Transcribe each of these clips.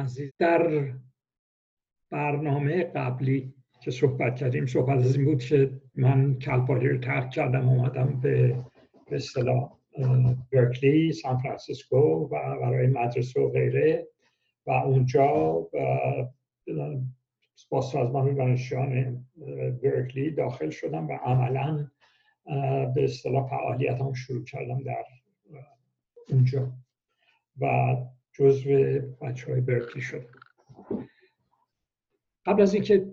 عزیز در برنامه قبلی که صحبت کردیم صحبت از این بود که من کلپالی رو ترک کردم اومدم به به اصطلاح برکلی سان فرانسیسکو و برای مدرسه و غیره و اونجا با سازمان دانشجویان برکلی داخل شدم و عملا به اصطلاح فعالیت هم شروع کردم در اونجا. و جزو بچه های برکلی شدم قبل از اینکه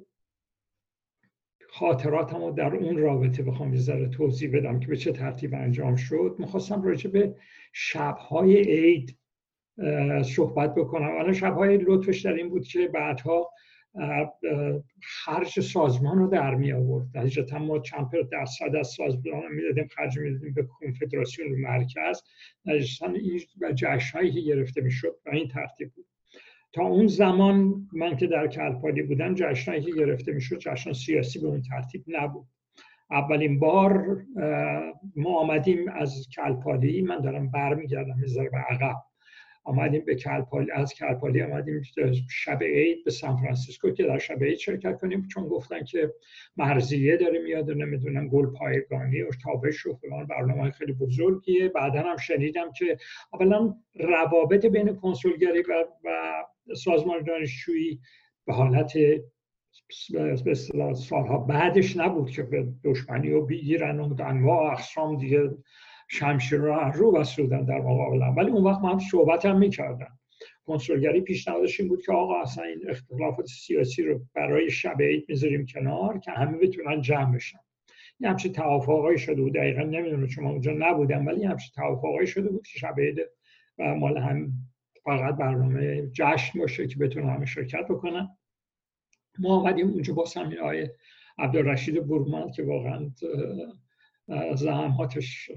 خاطراتم رو در اون رابطه بخوام یه ذره توضیح بدم که به چه ترتیب انجام شد می‌خواستم راجع به شبهای عید صحبت بکنم. الان شبهای لطفش در این بود که بعدها خرج سازمان رو در می آورد. حقیقتا ما چند درصد از سازمان رو می‌دادیم خرج می‌دادیم به کنفدراسیون مرکز. نتیجتا این جشنهایی که گرفته می‌شد به این ترتیب بود. تا اون زمان من که در کلپالی بودم جشنهایی که گرفته می‌شد جشن سیاسی به اون ترتیب نبود. اولین بار ما آمدیم از کلپالی. من دارم برمیگردم یه به عقب. آمدیم به کلپالی از کلپالی آمدیم شب عید به سان فرانسیسکو که در شب عید شرکت کنیم چون گفتن که مرزیه داره میاد و نمی‌دونم گل پایگانی و تابش و فلان برنامه خیلی بزرگیه. بعدا هم شنیدم که اولا روابط بین کنسولگری و, و سازمان دانشجویی به حالت سالها بعدش نبود که به دشمنی و بگیرن و انواع اقسام دیگه شمشیر رو رو بسودن در مقابل ولی اون وقت ما هم صحبت هم می‌کردن کنسولگری پیشنهادش این بود که آقا اصلا این اختلافات سیاسی رو برای شب عید می‌ذاریم کنار که همه بتونن جمع بشن. یه همچین توافقایی شده بود. دقیقا نمی‌دونم چون اونجا نبودم ولی یه همچین توافقایی شده بود که شب عید و مال هم فقط برنامه جشن باشه که بتونن همه شرکت بکنن. ما آمدیم اونجا با همین آقای عبدالرشید برمان که واقعا زحماتش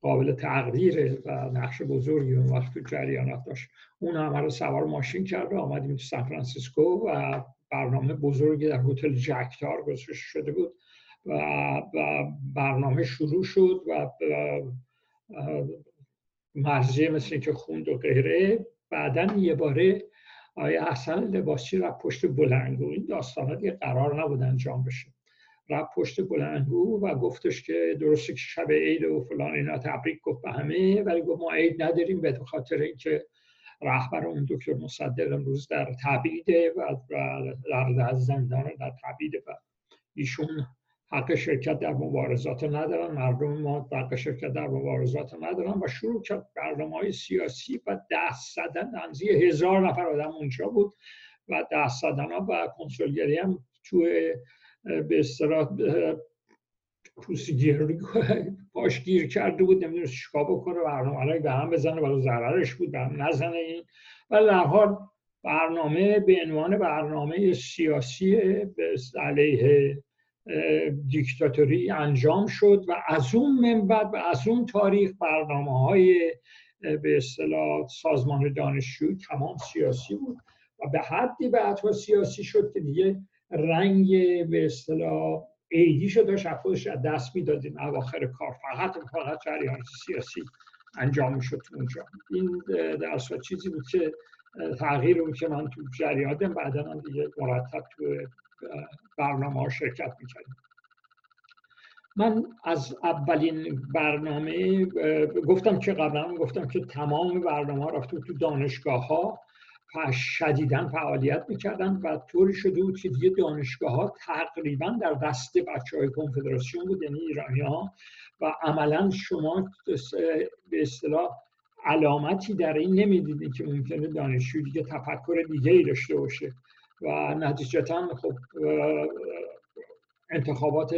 قابل تقدیره و نقش بزرگی اون وقت تو جریانات داشت. اون همه رو سوار ماشین کرد و آمدیم تو سان فرانسیسکو و برنامه بزرگی در هتل جکتار گذاشته شده بود و برنامه شروع شد و مرزیه مثل که خوند و غیره. بعدا یه باره آیا احسن لباسی را پشت بلنگو. این داستانات یه قرار نبود انجام بشه. رفت پشت بلندگو و گفتش که درسته که شب عید و فلان اینا تبریک گفت به همه ولی گفت ما عید نداریم به خاطر اینکه رهبر اون دکتر مصدق امروز در تبعیده و در زندان در تبعیده و ایشون حق شرکت در مبارزات ندارن مردم ما حق شرکت در مبارزات ندارن و شروع کرد برنامه های سیاسی و دست زدن انزی هزار نفر آدم اونجا بود و دست زدن ها و کنسولگری هم توی به اصطلاح پوسیگیر پاشگیر کرده بود نمی‌دونست چیکار بکنه برنامه به هم بزنه ولی ضررش بود به هم نزنه این. ولی در حال برنامه به عنوان برنامه سیاسی علیه دیکتاتوری انجام شد و از اون منبع و از اون تاریخ برنامه های به اصطلاح سازمان دانشجوی تمام سیاسی بود. و به حدی بعدها سیاسی شد که دیگه رنگ به اصطلاح ایدیشو داشت از خودش از دست می‌داد این اواخر کار فقط فقط جریان سیاسی انجام می‌شد اونجا. این در چیزی بود که تغییر بود که من تو جریانم بعدا هم دیگه مرتب تو برنامه ها شرکت می‌کردم من از اولین برنامه گفتم که قبلا گفتم که تمام برنامه ها رفته تو دانشگاه ها شدیدا فعالیت می‌کردن و طوری شده بود که دیگه دانشگاه ها تقریبا در دست بچه های کنفدراسیون بود یعنی ایرانی ها و عملا شما به اصطلاح علامتی در این نمی‌دیدید که ممکنه دانشجو دیگه تفکر دیگه ای داشته باشه. و نتیجتا خب انتخابات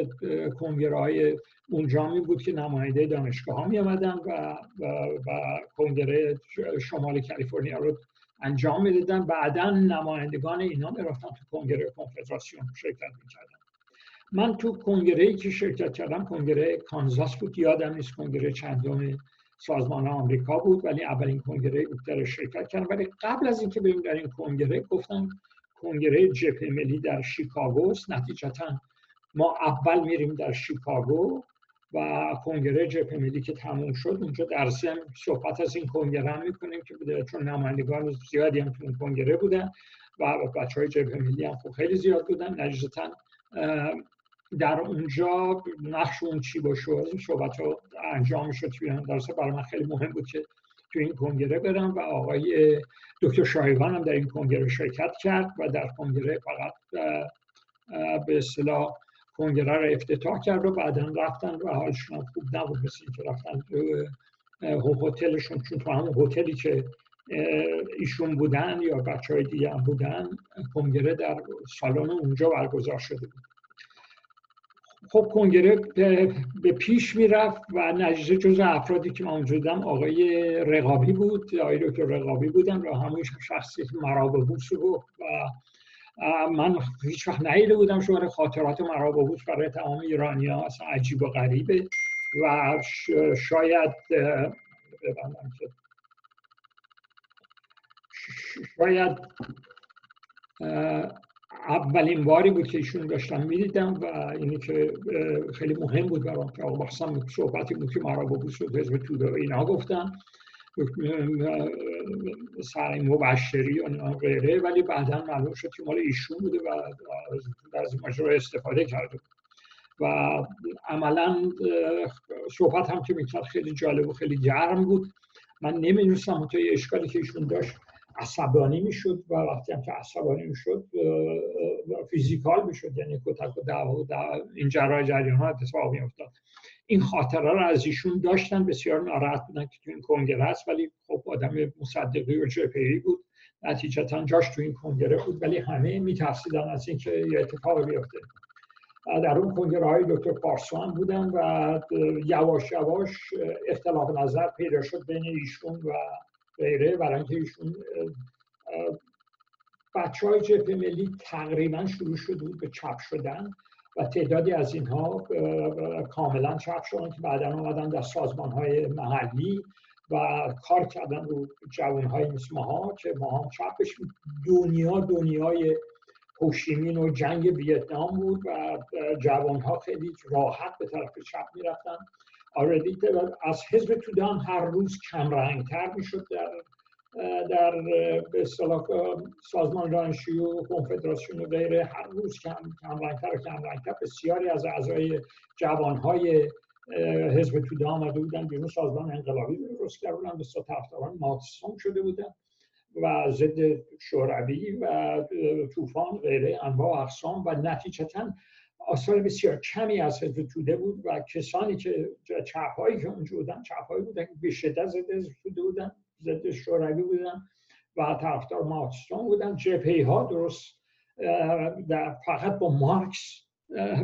کنگره های اونجا می بود که نماینده دانشگاه ها می آمدن و, و, و کنگره شمال کالیفرنیا رو انجام می‌دادن. بعدا نمایندگان اینا می‌رفتن تو کنگره کنفدراسیون شرکت می‌کردن. من تو کنگره که شرکت کردم کنگره کانزاس بود. یادم نیست کنگره چندم سازمان آمریکا بود ولی اولین کنگره بود در شرکت کردم. ولی قبل از اینکه بریم در این کنگره گفتم کنگره جبهه ملی در شیکاگو است. نتیجتا ما اول میریم در شیکاگو. و کنگره جبهه ملی که تموم شد اونجا در ضمن صحبت از این کنگره هم می‌کنیم که بوده. چون نمایندگان زیادی هم تو کنگره بودن و بچه های جبهه ملی هم خب خیلی زیاد بودن. نجزتا در اونجا نقش اون چی باشه از صحبت ها انجام شد درسته برای من خیلی مهم بود که تو این کنگره برم و آقای دکتر شایگان هم در این کنگره شرکت کرد و در کنگره فقط به اصطلاح کنگره رو افتتاح کرد و بعدا رفتن و حالشون خوب نبود مثل اینکه رفتن هتلشون چون تو همون هتلی که ایشون بودن یا بچه های دیگه هم بودن کنگره در سالن اونجا برگزار شده بود. خب کنگره به پیش می‌رفت و نجیزه جز افرادی که من اونجا دیدم آقای رقابی بود آقای دکتر رقابی بودن و همون شخصی که مراببوس بود و من هیچ وقت نیده بودم خاطرات مراببوس برای تمام ایرانی ها اصلا عجیب و غریبه. و شاید شاید اولین باری بود که ایشون داشتم می‌دیدم و اینی که خیلی مهم بود برام که آقا صحبتی بود که مرا بود حزب توده و اینا گفتن. سر مبشری و غیره ولی بعدا معلوم شد که مال ایشون بوده و از ماجرا استفاده کرده و عملا صحبت هم که می‌کرد خیلی جالب و خیلی گرم بود. من نمی‌دونستم تا اشکالی که ایشون داشت عصبانی می‌شد و وقتی هم که عصبانی می‌شد فیزیکال می‌شد یعنی کتک و دعوا و این جریان ها اتفاق میافتاد. این خاطره رو از ایشون داشتن بسیار ناراحت بودن که تو این کنگره است ولی خب آدم مصدقی و جپهی بود. نتیجتا جاش تو این کنگره بود ولی همه میترسیدن از اینکه یه اتفاق بیفته. در اون کنگره های دکتر پارسوان بودن و یواش یواش اختلاف نظر پیدا شد بین ایشون و غیره. برای اینکه ایشون بچه های جبهه ملی تقریبا شروع شده بود به چپ شدن. و تعدادی از اینها کاملا چپ شدن که بعدا آمدن در سازمان های محلی و کار کردن رو جوان های مثل ماها که ما هم چپ دنیا دنیای هوشیمین و جنگ ویتنام بود و جوان ها خیلی راحت به طرف چپ می‌رفتن. آردی از حزب توده هر روز کم رنگتر می‌شد در در به سازمان دانشجویی و کنفدراسیون و غیره هر روز کم کم رنگتر و کم رنگتر بسیاری از اعضای جوانهای حزب توده آمده بودن بیرون. سازمان انقلابی درست کرده بودن به طرفداران ماتسون شده بودن و ضد شوروی و طوفان غیره انواع اقسام و نتیجتا آثار بسیار کمی از حزب توده بود و کسانی که چپهایی که اونجا بودن چپهایی بودن به شدت ضد حزب توده بودن. ضد شوروی بودن و طرفدار مارکسیسم بودن. جبهه ها درست در فقط با مارکس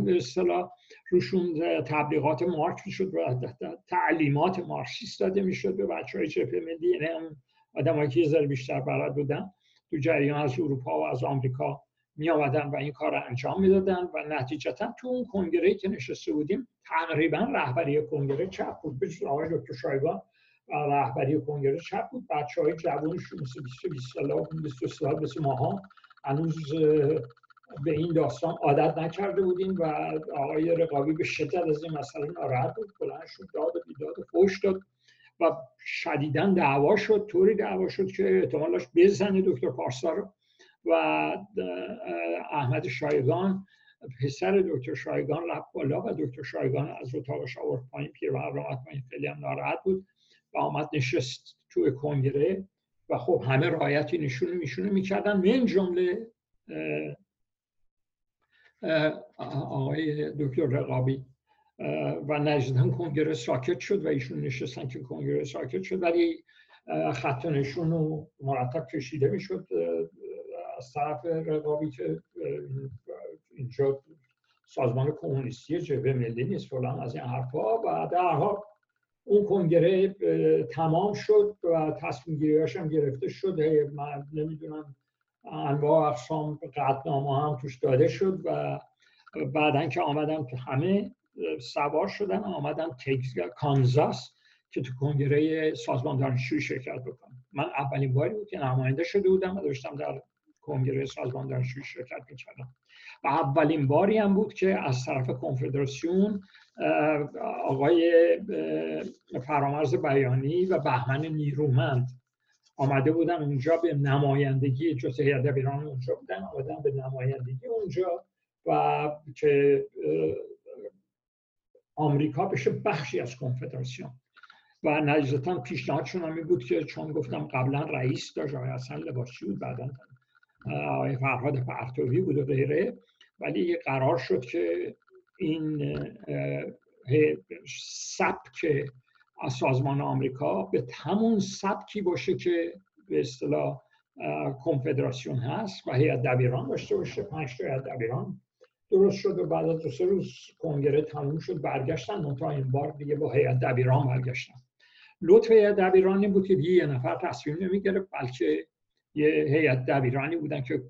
به اصطلاح روشون تبلیغات مارکس می‌شد و تعلیمات مارکسیست داده می‌شد به بچه های جبهه ملی. یعنی آدم که یه بیشتر بلد بودن تو جریان از اروپا و از آمریکا می آمدن و این کار رو انجام می‌دادن و نتیجتا تو اون کنگره که نشسته بودیم تقریبا رهبری کنگره چپ بود. به آقای دکتر شایگان رهبری کنگره چپ بود. بچه های جوانشون مثل 20 20 سال 20 سال مثل ماها هنوز به این داستان عادت نکرده بودیم و آقای رقابی به شدت از این مسئله ناراحت بود. بلند شد داد و بیداد و فوش داد و شدیدا دعوا شد. طوری دعوا شد که احتمالش بزنه دکتر پارسا رو و احمد شایگان پسر دکتر شایگان رفت بالا و دکتر شایگان از اتاقش آورد پایین راحت پایین. خیلی هم ناراحت بود. و آمد نشست توی کنگره و خب همه رایتی نشونه میشونه می‌کردن. من جمله آقای دکتر رقابی و نجدن کنگره ساکت شد و ایشون نشستن که کنگره ساکت شد. ولی خط نشون رو مرتب کشیده می‌شد از طرف رقابی که اینجا سازمان کمونیستی جبهه ملی نیست فلان از این حرفها و در حال اون کنگره تمام شد و تصمیم گیریاش هم گرفته شد. من نمی‌دونم انواع اقسام قطنامه هم توش داده شد و بعدا که آمدن که همه سوار شدن آمدن کانزاس که تو کنگره سازمان دانشجویی شرکت بکنم. من اولین باری بود که نماینده شده بودم و داشتم در کنگره سازمان دانشجویی شرکت می‌کردم و اولین باری هم بود که از طرف کنفدراسیون آقای فرامرز بیانی و بهمن نیرومند آمده بودن اونجا به نمایندگی جز هیئت دبیران اونجا بودن آمدن به نمایندگی اونجا و که آمریکا بشه بخشی از کنفدراسیون. و نجزتا پیشنهادشون هم بود که چون گفتم قبلا رئیس داشت آقای حسن لباسی بود بعدا آقای فرهاد پرتوی بود و غیره. ولی قرار شد که این سبک از سازمان آمریکا به همون سبکی باشه که به اصطلاح کنفدراسیون هست و هیئت دبیران داشته باشه. پنج تا هیئت دبیران درست شد و بعد از دو سه روز کنگره تموم شد برگشتن. منتها این بار دیگه با هیئت دبیران برگشتن. لطف هیئت دبیرانی بود که دیگه یه نفر تصمیم نمی‌گرفت بلکه یه هیئت دبیرانی بودن که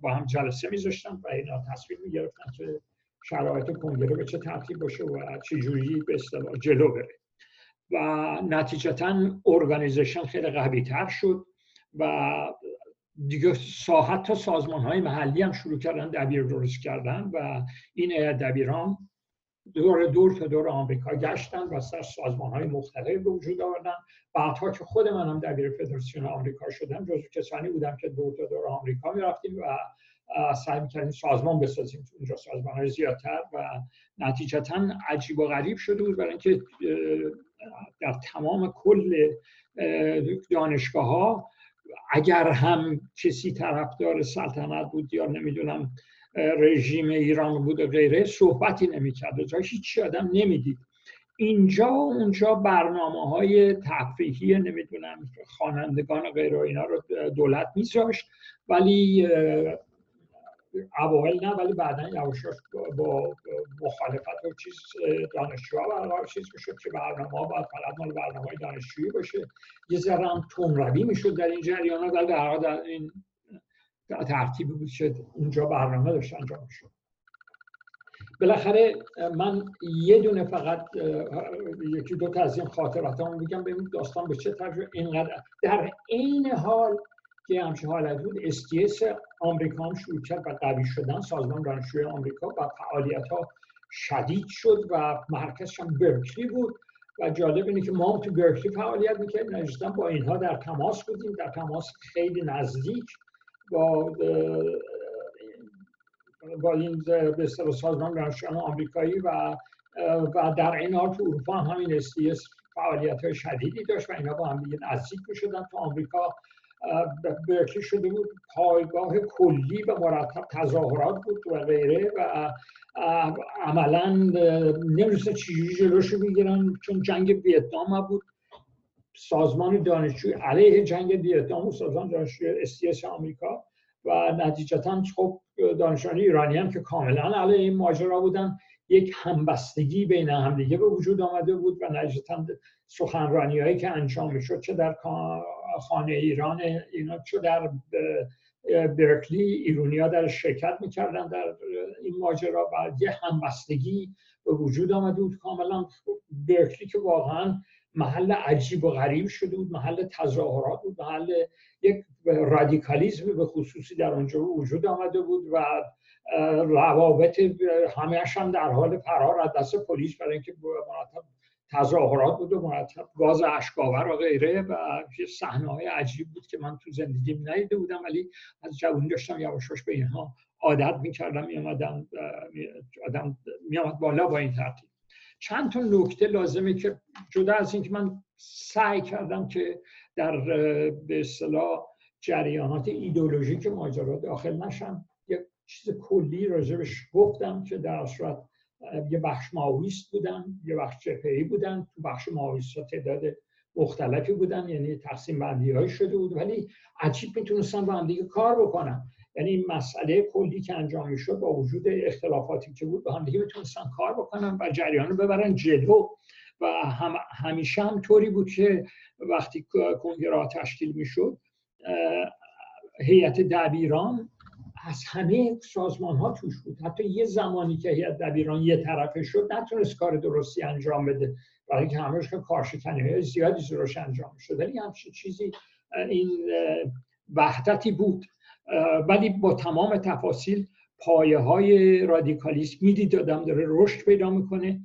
با هم جلسه میذاشتن و اینا تصمیم می‌گرفتن که شرایط کنگره به چه ترتیب باشه و چه جوری به اصطلاح جلو بره. و نتیجتا ارگانیزیشن خیلی قوی تر شد و دیگه ساحت تا سازمان های محلی هم شروع کردن دبیر درست کردن و این دبیران دور دور تا دور آمریکا گشتن و سازمان های مختلف به وجود آوردن. بعدها که خود منم دبیر فدراسیون آمریکا شدم جزو کسانی بودم که دور تا دور آمریکا می‌رفتیم و سعی می‌کردیم سازمان بسازیم. اونجا سازمان های زیادتر و نتیجتا عجیب و غریب شده بود برای اینکه در تمام کل دانشگاه ها اگر هم کسی طرفدار سلطنت بود یا نمی‌دونم رژیم ایران بود و غیره صحبتی نمی‌کرد. جا هیچ آدم نمی‌دید. اینجا و اونجا برنامه های تفریحی نمی‌دونم خوانندگان و غیره اینا رو دولت میذاشت ولی اوایل نه ولی بعدا یواش با مخالفت و چیز دانشجوها برقرار چیز می‌شد که برنامه ها باید فقط مال برنامه های دانشجویی باشه. یه ذره هم تون می‌شد در این جریان ولی در در این ترتیبی بود که اونجا برنامه داشت انجام شد بالاخره من یه دونه فقط یکی دو تا از این خاطراتامو میگم ببینید داستان به چه طرف اینقدر در عین حال که همچه حالت بود STS آمریکا هم شروع کرد و قوی شدن سازمان دانشجوی آمریکا و فعالیت ها شدید شد و مرکزش هم برکلی بود و جالب اینه که ما هم تو برکلی فعالیت می‌کردیم نجدن با اینها در تماس بودیم در تماس خیلی نزدیک با این به سازمان دانشجویان آمریکایی و و در این حال تو اروپا هم همین STS فعالیت های شدیدی داشت و اینا با هم دیگه نزدیک می‌شدن تو آمریکا. برکلی شده بود پایگاه کلی و مرتب تظاهرات بود و غیره و عملا نمی‌دونستن چجوری جلوش بگیرن چون جنگ ویتنام بود. سازمان دانشجوی علیه جنگ ویتنام و سازمان دانشجوی استیس آمریکا و نتیجتا خب دانشجویان ایرانی هم که کاملا علیه این ماجرا بودن. یک همبستگی بین همدیگه به وجود آمده بود و نتیجتا سخنرانی هایی که انجام می‌شد چه در خانه ایران اینا چه در برکلی ایرونیا در شرکت می‌کردن در این ماجرا و یه همبستگی به وجود آمده بود. کاملا برکلی که واقعا محل عجیب و غریب شده بود محل تظاهرات بود محل یک رادیکالیزم به خصوصی در اونجا وجود آمده بود و روابط همهش هم در حال فرار از دست پلیس برای اینکه مرتب تظاهرات بود و مرتب گاز اشکاور و غیره و صحنه های عجیب بود که من تو زندگی ندیده بودم ولی از جوانی داشتم یواشاش به اینها عادت می‌کردم میامدم آدم میامد بالا با این ترتیب. چند تا نکته لازمه که جدا از اینکه من سعی کردم که در به اصطلاح جریانات ایدولوژیک ماجرا داخل نشم یه چیز کلی راجبش گفتم که در صورت یه بخش ماویست بودن یه بخش جپهی بودن تو بخش ماویست تعداد مختلفی بودن یعنی تقسیم بندی شده بود ولی عجیب می‌تونستن با هم دیگه کار بکنن یعنی این مسئله کلی که انجام می‌شد با وجود اختلافاتی که بود با هم دیگه می‌تونستن کار بکنن و جریان رو ببرن جلو. و هم همیشه هم طوری بود که وقتی کنگره تشکیل می‌شد هیئت دبیران از همه سازمان ها توش بود. حتی یه زمانی که هیئت دبیران یه طرفه شد نتونست کار درستی انجام بده. برای اینکه همش کارشکنی های زیادی زروش انجام شد ولی همچین چیزی این وحدتی بود. ولی با تمام تفاصیل پایه های رادیکالیسم می‌دید آدم داره رشد پیدا می‌کنه.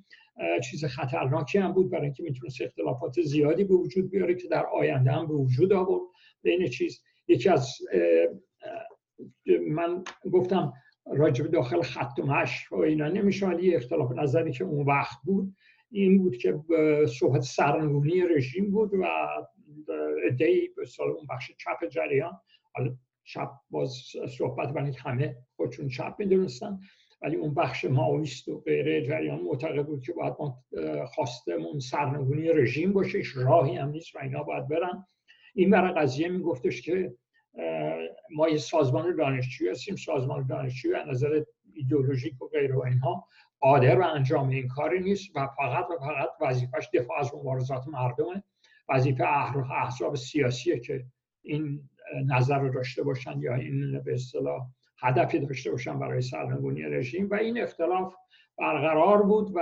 چیز خطرناکی هم بود برای اینکه می‌تونست اختلافات زیادی به وجود بیاره که در آینده هم به وجود آورد. بین چیز یکی از من گفتم راجب داخل خط و مش و اینا نمیشه ولی اختلاف نظری که اون وقت بود این بود که صحبت سرنگونی رژیم بود و ادهی به سال اون بخش چپ جریان. چپ باز صحبت برای همه خودشون چپ می‌دونستن ولی اون بخش ماویست و غیره جریان معتقد بود که باید ما خواستمون سرنگونی رژیم باشه راهی هم نیست و اینا باید برن. این برای قضیه میگفتش که ما یه سازمان دانشجویی هستیم سازمان دانشجویی از نظر ایدئولوژیک و غیره و اینها قادر به انجام این کاری نیست و فقط و فقط وظیفش دفاع از مبارزات مردمه. وظیفه احزاب سیاسیه که این نظر رو داشته باشن یا این به اصطلاح هدفی داشته باشن برای سرنگونی رژیم و این اختلاف برقرار بود و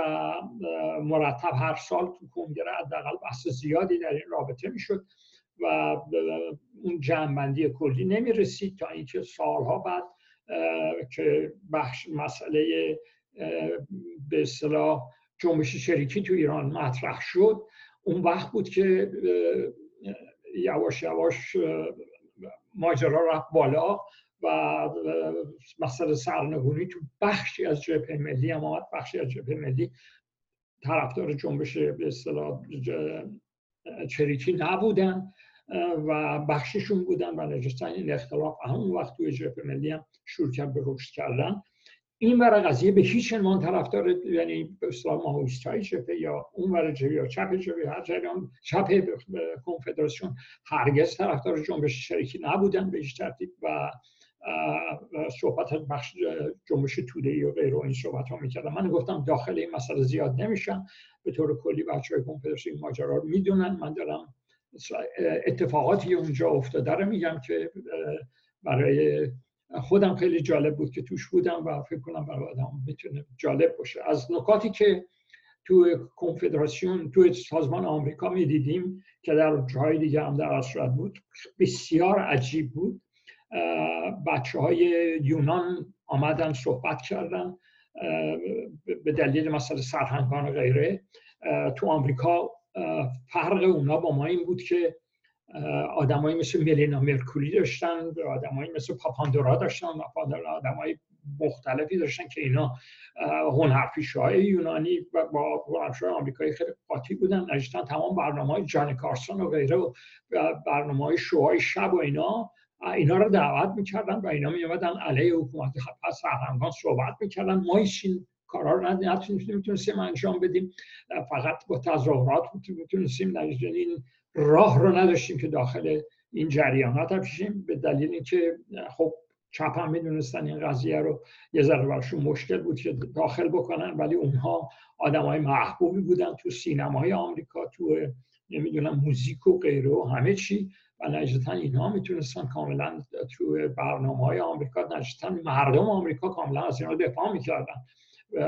مرتب هر سال تو کنگره حداقل بحث زیادی در این رابطه می‌شد و اون جمعبندی کلی نمی رسید تا اینکه سالها بعد که بخش مسئله به اصطلاح جنبش شریکی تو ایران مطرح شد اون وقت بود که یواش یواش ماجرا رفت بالا و مسئله سرنگونی تو بخشی از جبهه ملی هم آمد. بخشی از جبهه ملی طرفدار جنبش به اصطلاح چریکی نبودن و بخششون بودن و نجستن این اختلاف. همون وقت توی جبهه ملی هم شروع کرد به رشد کردن. این ور قضیه به هیچ عنوان طرفدار یعنی به اصطلاح ماهویستای جبهه یا اون ور یا چپ جبهه هر جریان چپ کنفدراسیون هرگز طرفدار جنبش شریکی نبودن به هیچ ترتیب و صحبت بخش جنبش توده و غیر و این صحبت ها می‌کردم من گفتم داخل این مسئله زیاد نمیشم به طور کلی بچه های کنفدراسیون ماجرا رو می‌دونن. من دارم اتفاقاتی اونجا افتاده رو میگم که برای خودم خیلی جالب بود که توش بودم و فکر کنم برای آدم می‌تونه جالب باشه. از نکاتی که تو کنفدراسیون تو سازمان آمریکا می‌دیدیم که در جای دیگه هم در صورت بود بسیار عجیب بود. بچه های یونان آمدن صحبت کردن به دلیل مسئله سرهنگان و غیره. تو آمریکا فرق اونا با ما این بود که آدمایی مثل ملینا مرکولی داشتن آدمایی مثل پاپاندورا داشتن آدمای مختلفی داشتن که اینا هنرپیشه های یونانی و با هنرپیشه آمریکایی خیلی قاطی بودن نجستن تمام برنامه های جان کارسون و غیره و برنامه های شوهای شب و اینا اینا رو دعوت می‌کردن و اینا میامدن علیه حکومت پس سرهنگان صحبت می‌کردن. ما این کارا رو نتونستیم انجام بدیم. فقط با تظاهرات می‌تونستیم این راه رو نداشتیم که داخل این جریانات بشیم به دلیل اینکه خب چپ هم می‌دونستن این قضیه رو. یه ذره برشون مشکل بود که داخل بکنن ولی اونها آدم های محبوبی بودن تو سینمای آمریکا تو نمی‌دونم موزیک و غیره و همه چی. و نجدتا اینها می‌تونستن کاملا تو برنامه های آمریکا نجدتا مردم آمریکا کاملا از اینا دفاع می‌کردن.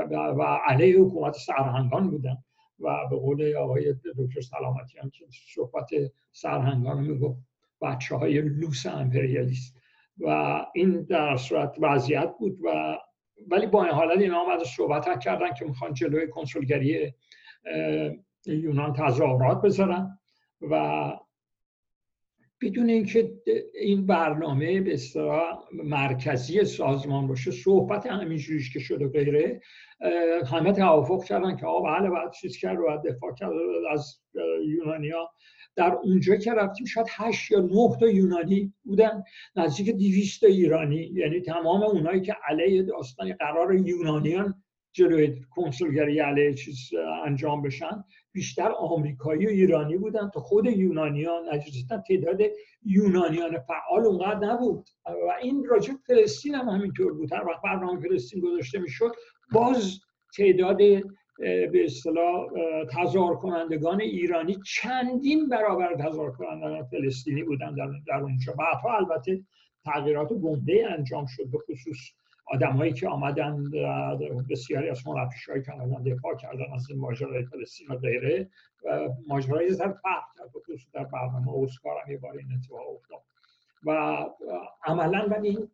و علیه حکومت سرهنگان بودن. و به قول آقای دکتر سلامتیان که صحبت سرهنگان می‌گفت بچه های لوس امپریالیست. و این در صورت وضعیت بود و ولی با این حالت اینا آمده صحبت کردن که می‌خوان جلوی کنسولگری یونان تظاهرات بذارن و بدون اینکه این برنامه به مرکزی سازمان باشه صحبت همینجوریش که شده غیره همه توافق کردن که آقا بله باید چیز کرد و دفاع کرد از یونانیا. در اونجا که رفتیم شاید هشت یا نه تا یونانی بودن نزدیک دیویست ایرانی. یعنی تمام اونایی که علیه داستان قرار یونانیان جلوی کنسولگری علیه چیز انجام بشن. بیشتر آمریکایی و ایرانی بودن تا خود یونانیان نجزتا تعداد یونانیان فعال اونقدر نبود. و این راجع فلسطین هم همینطور بود. هر وقت برنامه فلسطین گذاشته می‌شد باز تعداد به اصطلاح تظاهر کنندگان ایرانی چندین برابر تظاهر کنندگان فلسطینی بودن در, در اونجا. بعدها البته تغییرات گنده انجام شد به خصوص آدمایی که آمدن بسیاری از مرفش های که دفاع کردن از ماجرای فلسطین و غیره ماجرای زر فرق کرد. خصوص در برنامه اسکار هم یه بار این اتفاق افتاد. و عملا من این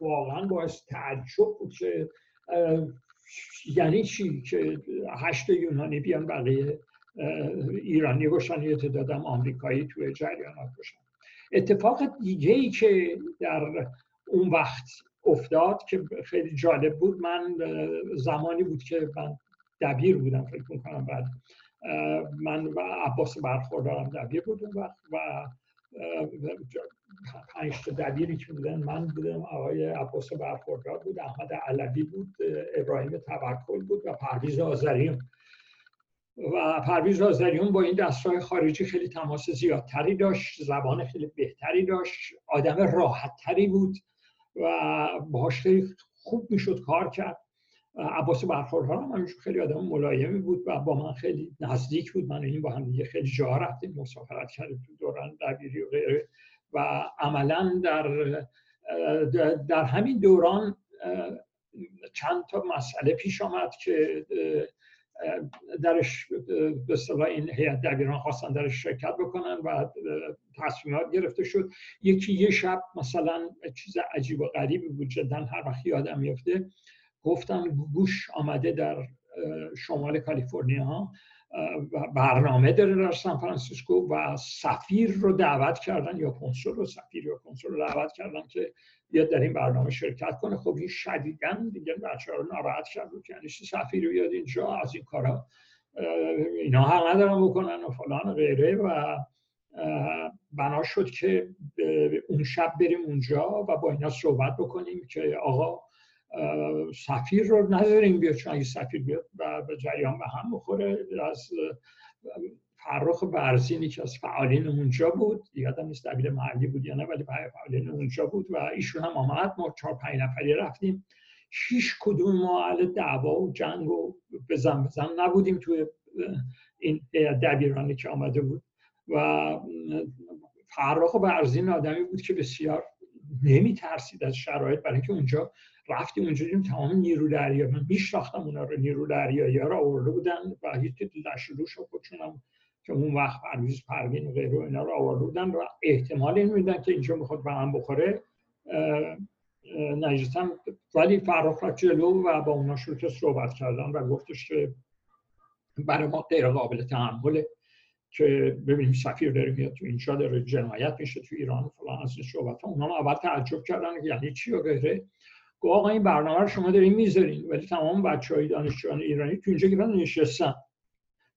واقعا باعث تعجب بود که یعنی چی؟ که هشت یونانی بیان بقیه ایرانی باشن یا تعدادم آمریکایی توی جریانات باشن. اتفاق دیگه ای که در اون وقت افتاد که خیلی جالب بود. من زمانی بود که من دبیر بودم فکر می‌کنم بعد من و عباس برخوردارم دبیر بود اون وقت و پنج دبیری که بودن من بودم آقای عباس برخوردار بود احمد علوی بود ابراهیم توکل بود و پرویز آذریون و پرویز آذریون با این دستای خارجی خیلی تماس زیادتری داشت زبان خیلی بهتری داشت آدم راحتتری بود. و باهاش خیلی خوب می‌شد کار کرد. عباس برخوردار هم همیشه خیلی آدم ملایمی بود و با من خیلی نزدیک بود. من این با هم دیگه خیلی جا رفتیم مسافرت کردیم تو دوران دبیری و غیره. و عملا در در همین دوران چند تا مسئله پیش آمد که درش به اصطلاح این هیئت دبیران خواستن درش شرکت بکنن و تصمیمات گرفته شد. یکی یه شب مثلا چیز عجیب و غریبی بود جدا هر وقت یادم میفته گفتن گوش آمده در شمال کالیفرنیا. برنامه داره در سان فرانسیسکو و سفیر رو دعوت کردن یا کنسول رو سفیر یا کنسول رو دعوت کردن که بیاد در این برنامه شرکت کنه. خب این شدیدن دیگه بچه رو ناراحت کرد بود یعنی سفیر بیاد اینجا؟ از این کارا اینا حق ندارن بکنن و فلان و غیره و بنا شد که اون شب بریم اونجا و با اینا صحبت بکنیم که آقا سفیر رو نداریم بیاد چون اگه سفیر بیاد به جریان به هم بخوره از فرخ برزینی که از فعالین اونجا بود. یادم نیست دبیر محلی بود یا نه ولی فعالین اونجا بود و ایشون هم آمد. ما چهار پنج نفری رفتیم. هیچ کدوم ما اهل دعوا و جنگ و بزن بزن نبودیم توی این دبیرانی که آمده بود. و فرخ برزین آدمی بود که بسیار نمی ترسید از شرایط برای اینکه اونجا رفتیم اونجا تمام نیرو دریا من میشناختم اونا رو نیرو دریایی ها رو آورده بودن و هیچ لشلوش خودشون هم که اون وقت پرویز پروین و غیره اینا رو آورده بودن و احتمال این میدن که اینجا می‌خواد به هم بخوره. نجیستم ولی فرخ را جلو و با اونا شروع که صحبت کردن و گفتش که برای ما غیر قابل تحمله که ببینیم سفیر داره میاد تو اینجا داره جنایت میشه تو ایران فلان از این صحبت ها اونا اول تعجب کردن یعنی چی و غیره. گفت آقا این برنامه رو شما دارین می‌ذارین. ولی تمام بچه های دانشجویان ایرانی تو اینجا که نشستن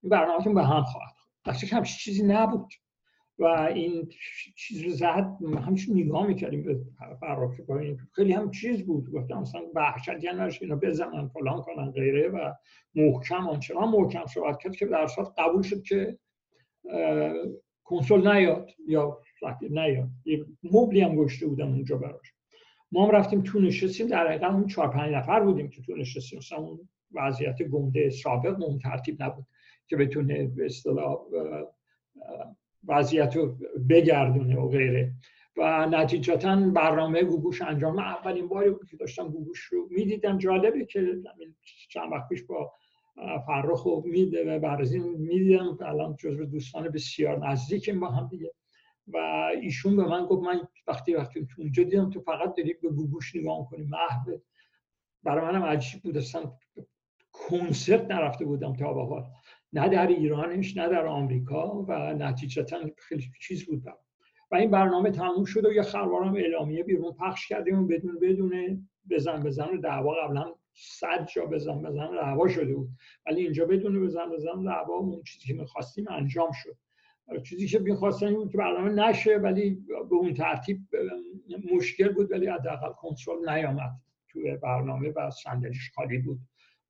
این برنامهتون به هم خواهد دسته همچین چیزی نبود. و این چیز رو زد همچون نگاه می‌کردیم به فراخی خیلی هم چیز بود. گفتم مثلا وحشت یعنی اینا بزنن فلان کنن غیره و محکم آنچنان محکم صحبت کرد که در قبول شد که کنسول نیاد یا نیاد. یه مبلی هم گشته بودن اونجا براش. ما هم رفتیم تو نشستیم در حقیقت اون چهار پنج نفر بودیم که تو نشستیم. مثلا اون وضعیت گنده سابق اون ترتیب نبود که بتونه به اصطلاح وضعیت رو بگردونه و غیره. و نتیجتا برنامه گوگوش انجام اولین باری بود که داشتم گوگوش رو می‌دیدم. جالبه که چند وقت پیش با فرخ و میده و برزین می‌دیدم. الان جزو دوستان بسیار نزدیکیم با هم دیگه. و ایشون به من گفت من وقتی وقتی اونجا دیدم تو فقط داری به گوگوش نگاه کنی محو برای منم عجیب بود. اصلا کنسرت نرفته بودم تا به حال. نه در ایرانش نه در آمریکا و نتیجتا خیلی چیز بود. و این برنامه تموم شد و یه خروارم اعلامیه بیرون پخش کردیم و بدون بدون بزن بزن و دعوا قبلا صد جا بزن بزن دعوا شده بود. ولی اینجا بدون بزن بزن دعوا اون چیزی که می‌خواستیم انجام شد. چیزی که می‌خواستن این که برنامه نشه ولی به اون ترتیب مشکل بود ولی حداقل کنترل نیامد. توی برنامه و صندلیش خالی بود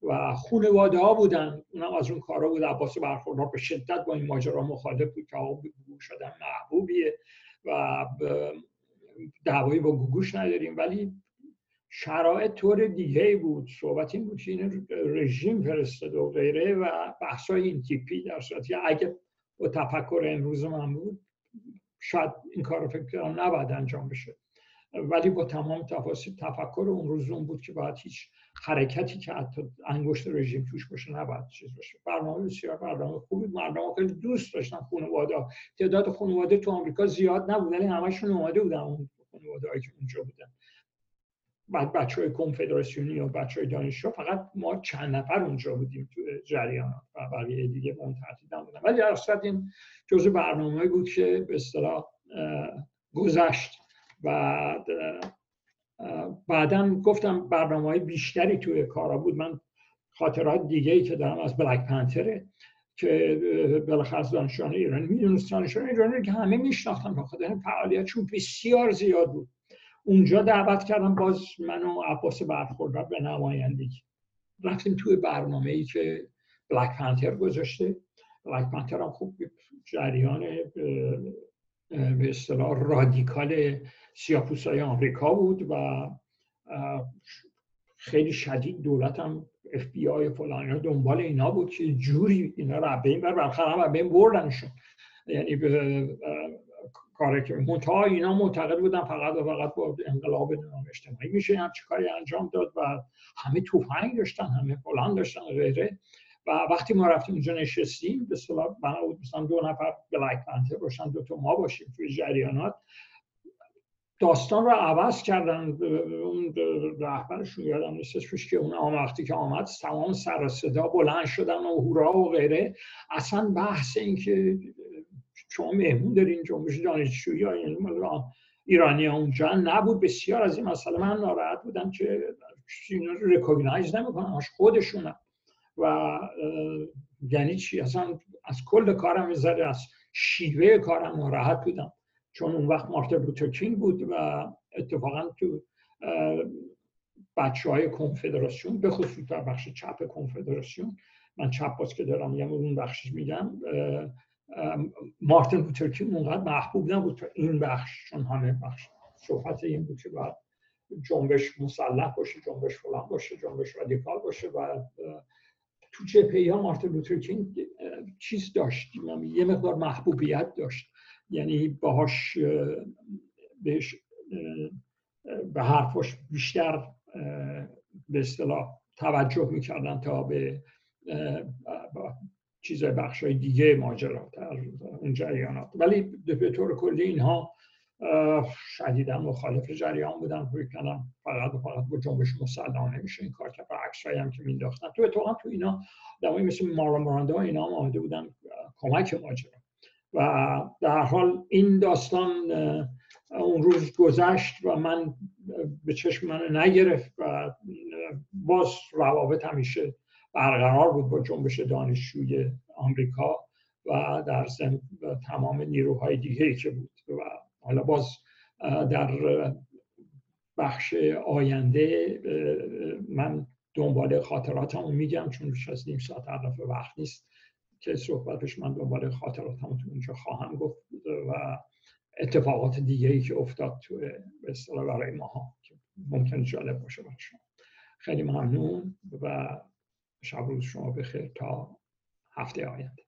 و خانواده ها بودن. اونم از اون کارا بود. عباس برخوردار به شدت با این ماجرا مخالف بود که آقا گوگوش شدن محبوبیه و دعوایی با گوگوش نداریم. ولی شرایط طور دیگه بود. صحبت این بود که این رژیم فرستاده و غیره و بحثای این تیپی در صورتی اگه با تفکر امروز من بود شاید این کار رو فکر کنم نباید انجام بشه. ولی با تمام تفاصیل تفکر اون روز اون بود که باید هیچ حرکتی که حتی انگشت رژیم توش باشه نباید چیز باشه. برنامه بسیار برنامه خوبی مردم خیلی دوست داشتن خانواده. تعداد خانواده تو آمریکا زیاد نبود ولی همشون اومده بودن اون خانواده که اونجا بودن. بچه های کنفدراسیونی و بچه های دانشجو فقط ما چند نفر اونجا بودیم تو جریان و بقیه دیگه منتقدین بودن ولی در این جزء برنامه بود که به اصطلاح گذشت و بعدا گفتم برنامه های بیشتری توی کارا بود. من خاطرات دیگه ای که دارم از بلک پنتره که بالاخره دانشجویان ایرانی می‌دونست دانشجویان ایرانی که همه میشناختن بخاطر فعالیتشون بسیار زیاد بود. اونجا دعوت کردم باز من و عباس برخوردار به نمایندگی. رفتیم توی برنامه ای که Black Panther گذاشته. Black Panther هم خوب جریان به اصطلاح رادیکال سیاپوسای آمریکا بود و خیلی شدید دولت هم اف بی آی فلان دنبال اینا بود که جوری اینا رو به این بر این بردنشون. یعنی کاری که منتها اینا معتقد بودن فقط و فقط با انقلاب اجتماعی میشه هم کاری انجام داد و همه توفنگ داشتن همه فلان داشتن غیره. و وقتی ما رفتیم اونجا نشستیم به بنا بود مثلا دو نفر بلک پنتر باشن دو تا ما باشیم توی جریانات داستان رو عوض کردن. اون رهبرشون یادم نیستش که اون وقتی که آمد تمام سر صدا بلند شدن و هورا و غیره. اصلا بحث این که شما مهمون دارین جنبش دانشجویی یعنی ایرانی ها اونجا. نبود. بسیار از این مسئله من ناراحت بودم که اینا رو ریکوگنایز نمی‌کنن خودشونن و یعنی چی؟ اصلا از کل کارم می‌ذاره از شیوه کارم ناراحت بودم. چون اون وقت مارتین لوتر بود و اتفاقا تو بچه های کنفدراسیون به خصوص در بخش چپ کنفدراسیون من چپ باز که دارم میگم اون بخشش میگم مارتین لوتر اونقدر محبوب نبود تا این بخش چون همه بخش صحبت این بود که باید جنبش مسلح باشه جنبش فلان باشه جنبش رادیکال باشه و تو جبهه ها مارتین لوتر چیز داشت یه مقدار محبوبیت داشت. یعنی باهاش بهش به حرفش بیشتر به اصطلاح توجه می‌کردن تا به چیز بخش های دیگه ماجرا در اون جریانات. ولی به طور کلی اینها شدیدا مخالف جریان بودن. فکر کنم فقط فقط با جنبش مسلحانه نمیشه این کار و عکسایی هم که مینداختن. تو اتفاقا تو اینا دمایی مثل مارا ماراندا اینا هم آمده بودن کمک ماجرا. و در حال این داستان اون روز گذشت و من به چشم من نگرفت و باز روابط همیشه برقرار بود با جنبش دانشجوی آمریکا و در ضمن تمام نیروهای دیگه که بود. و حالا باز در بخش آینده من دنبال خاطراتمو میگم چون بیش از نیم ساعت عرف وقت نیست که صحبتش من دنبال خاطراتمو تو اونجا خواهم گفت و اتفاقات دیگه ای که افتاد تو به برای ماها که ممکن جالب باشه برای خیلی ممنون و شب روز شما بخیر تا هفته آینده.